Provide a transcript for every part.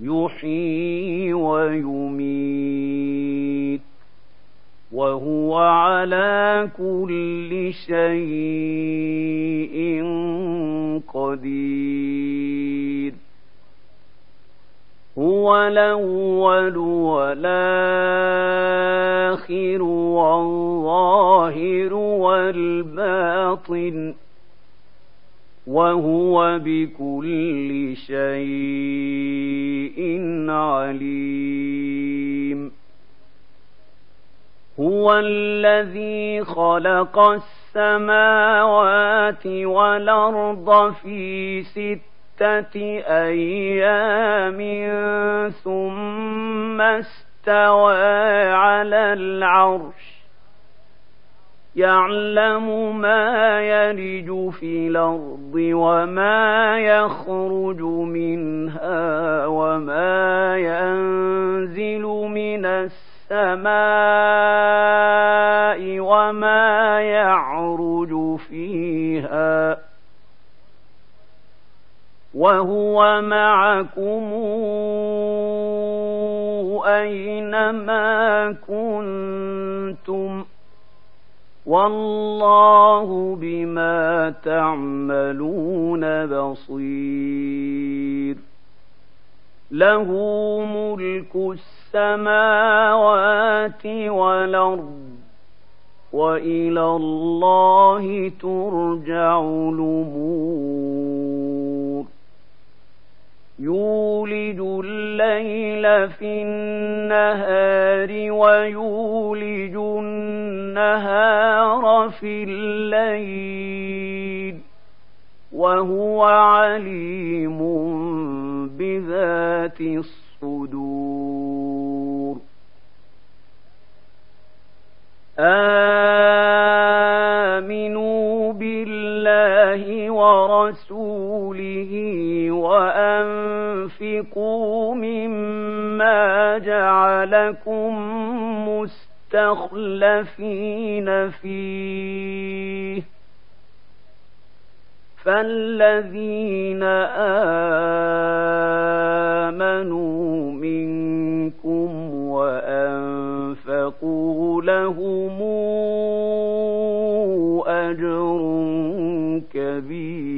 يحيي ويميت وهو على كل شيء قدير هو الأول والاخر والظاهر والباطن وهو بكل شيء عليم. هو الذي خلق السماوات والأرض في ستة أيام ثم استوى على العرش. يعلم ما يلج في الأرض وما يخرج منها وما ينزل من السماء وما يعرج فيها وهو معكم أينما كنتم والله بما تعملون بصير. له ملك السماوات والأرض وإلى الله ترجع الأمور. يولج الليل في النهار ويولج النهار في الليل وهو عليم بذات الصدور. آمنوا بالله ورسوله وأنفقوا مما جعلكم مستخلفين فيه فالذين آمنوا منكم وأنفقوا لهم أجر كبير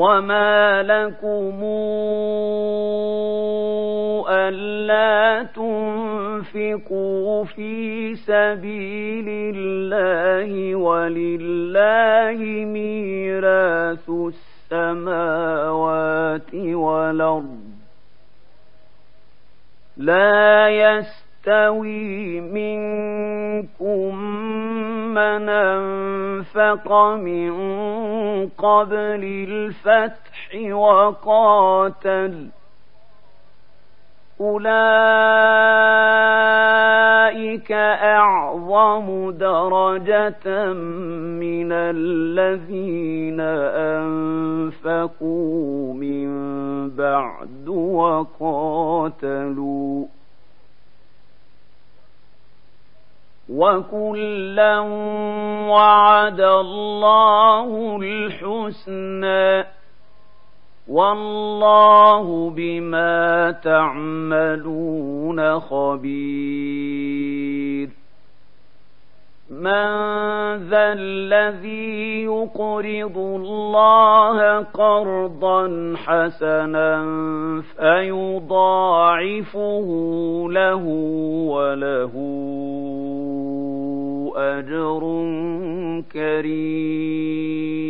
وما لكم ألا تنفقوا في سبيل الله ولله ميراث السماوات والأرض لا يستوي منكم من أنفق من قبل الفتح وقاتل أولئك أعظم درجة من الذين أنفقوا من بعد وقاتلوا وكلا وعد الله الحسنى والله بما تعملون خبير من ذا الذي يقرض الله قرضا حسنا فيضاعفه له وله أجر كريم.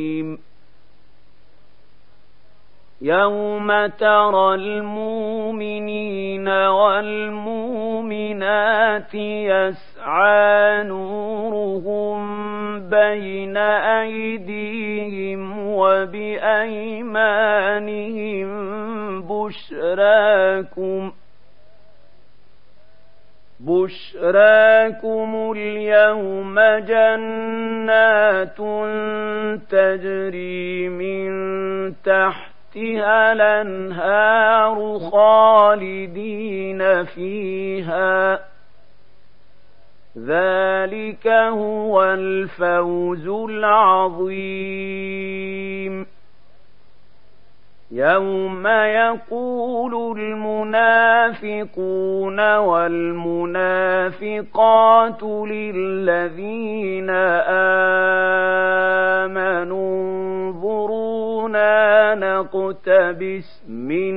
يوم ترى المؤمنين والمؤمنات يسعى نورهم بين أيديهم وبأيمانهم بشراكم بشراكم اليوم جنات تجري من تحت تحتها الأنهار خالدين فيها. ذلك هو الفوز العظيم. يوم يقول المنافقون والمنافقات للذين آمنوا انظرونا نقتبس من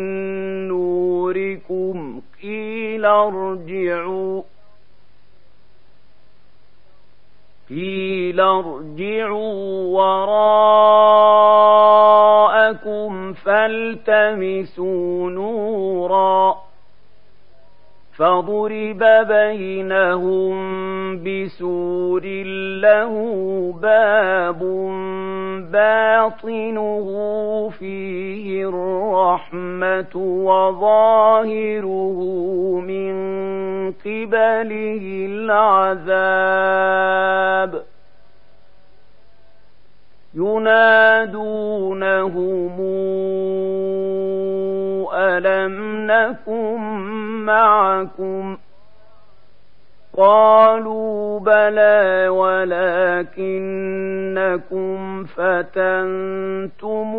نوركم قيل ارجعوا قيل ارجعوا وراءكم فالتمسوا نورا فضرب بينهم بسور له باب باطنه فيه الرحمة وظاهره من قبله العذاب ينادونهم ألم نكن معكم قالوا بلى ولكنكم فتنتم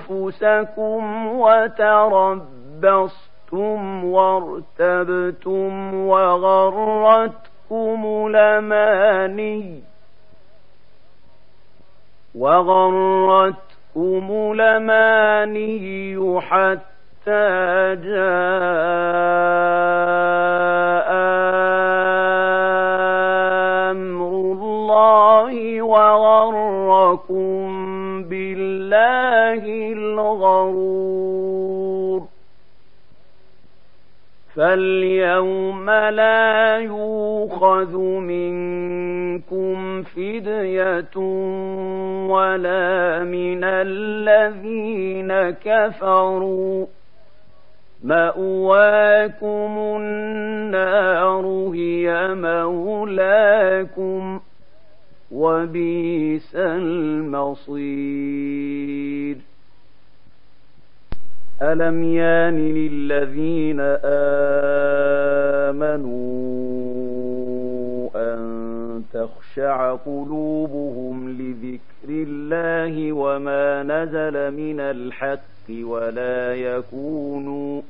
أنفسكم وتربصتم وارتبتم وغرتكم الأماني وغرتكم جاءتهم الأماني حتى جاء أمر الله وغركم بالله الغرور فاليوم لا يؤخذ منكم فدية ولا من الذين كفروا مأواكم النار هي مولاكم وبئس المصير. ألم يان للذين آمنوا تخشع قلوبهم لذكر الله وما نزل من الحق ولا يكونوا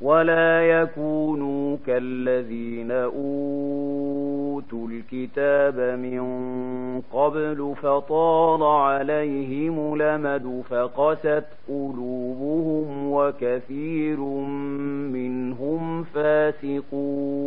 ولا يكونوا كالذين أوتوا الكتاب من قبل فطال عليهم لمد فقست قلوبهم وكثير منهم فاسقون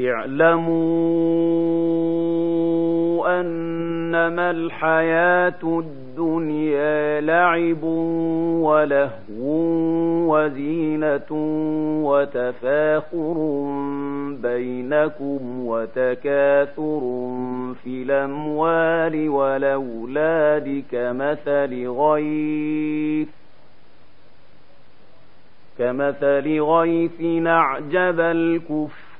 اعلموا أنما الحياة الدنيا لعب ولهو وزينة وتفاخر بينكم وتكاثر في الأموال والأولاد كمثل غيث كمثل غيث أعجب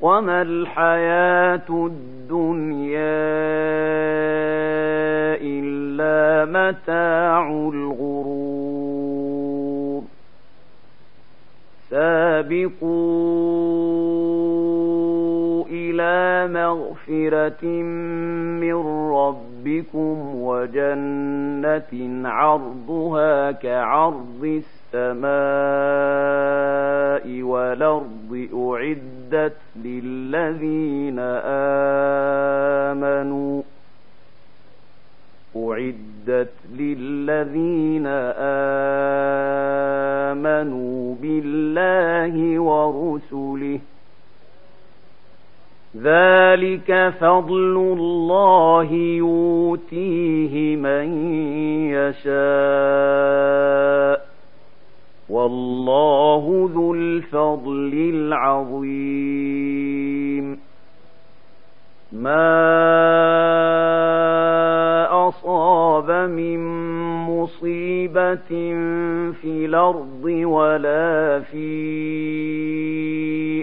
وما الحياة الدنيا إلا متاع الغرور سابقوا إلى مغفرة من ربكم وجنة عرضها كعرض السماء والأرض أعدت للذين آمنوا أعدت للذين آمنوا بالله ورسله. ذلك فضل الله يؤتيه من يشاء. والله ذو الفضل العظيم. ما أصاب من مصيبة في الأرض ولا في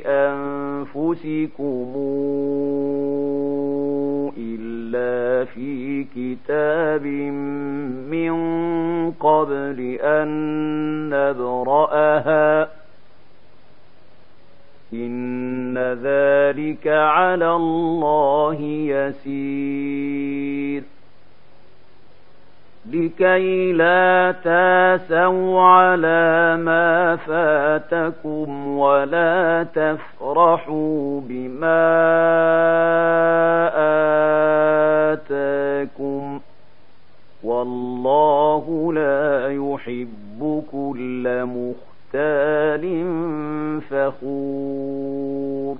أنفسكم في كتاب من قبل أن نبرأها. إن ذلك على الله يسير. لكي لا تاسوا على ما فاتكم ولا تفرحوا بما آتاكم والله لا يحب كل مختال فخور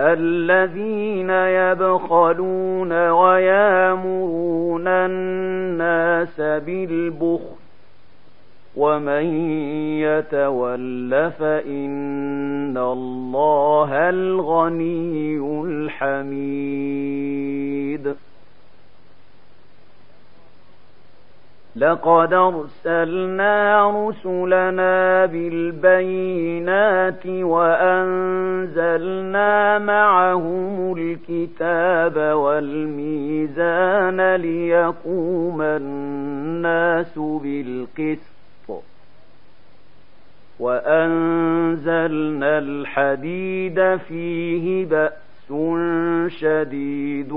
الذين يبخلون ويامرون الناس بالبخل ومن يتول فإن الله الغني الحميد لقد أرسلنا رسلنا بالبينات وأنزلنا معهم الكتاب والميزان ليقوم الناس بالقسط. وأنزلنا الحديد فيه بأس شديد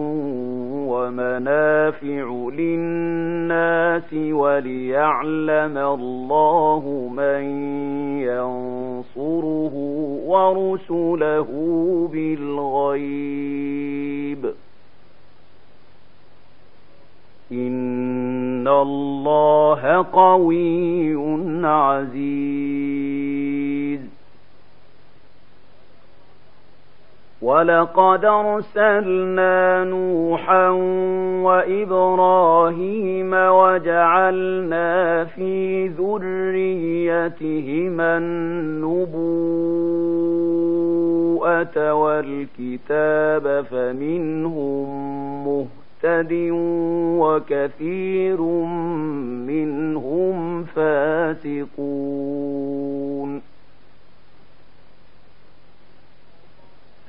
ومنافع للناس وليعلم الله من ينصره ورسله بالغيب. إن الله قوي عزيز. ولقد ارسلنا نوحا وابراهيم وجعلنا في ذريتهما النبوءه والكتاب فمنهم مهتد وكثير منهم فاسقون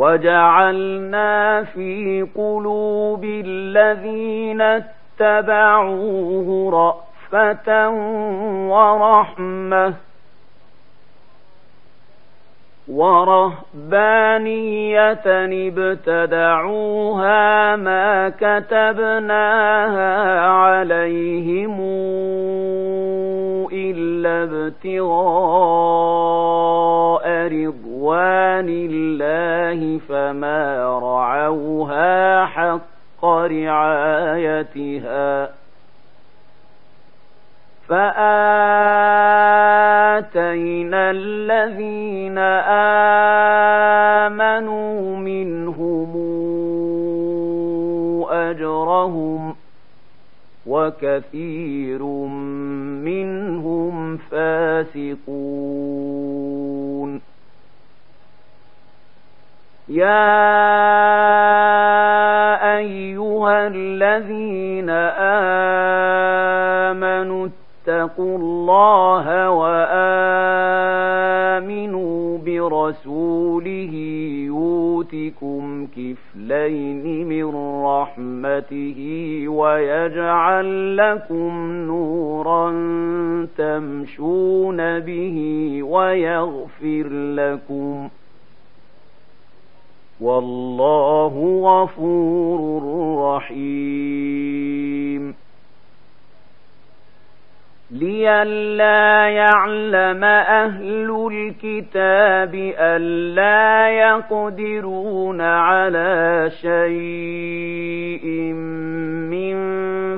وجعلنا في قلوب الذين اتبعوه رأفة ورحمة ورهبانية ابتدعوها ما كتبناها عليهم إلا ابتغاء رضوان الله فما رعوها حق رعايتها فآتينا الذين آمنوا منهم أجرهم وكثير منهم فاسقون يا أيها الذين آمنوا اتقوا الله وآمنوا برسوله يؤتكم كفلين من رحمته ويجعل لكم نورا تمشون به ويغفر لكم والله غفور رحيم. لئلا يعلم أهل الكتاب ألا يقدرون على شيء من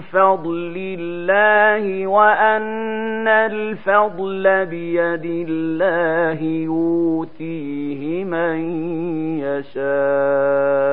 فضل الله وأن الفضل بيد الله يؤتيه من يشاء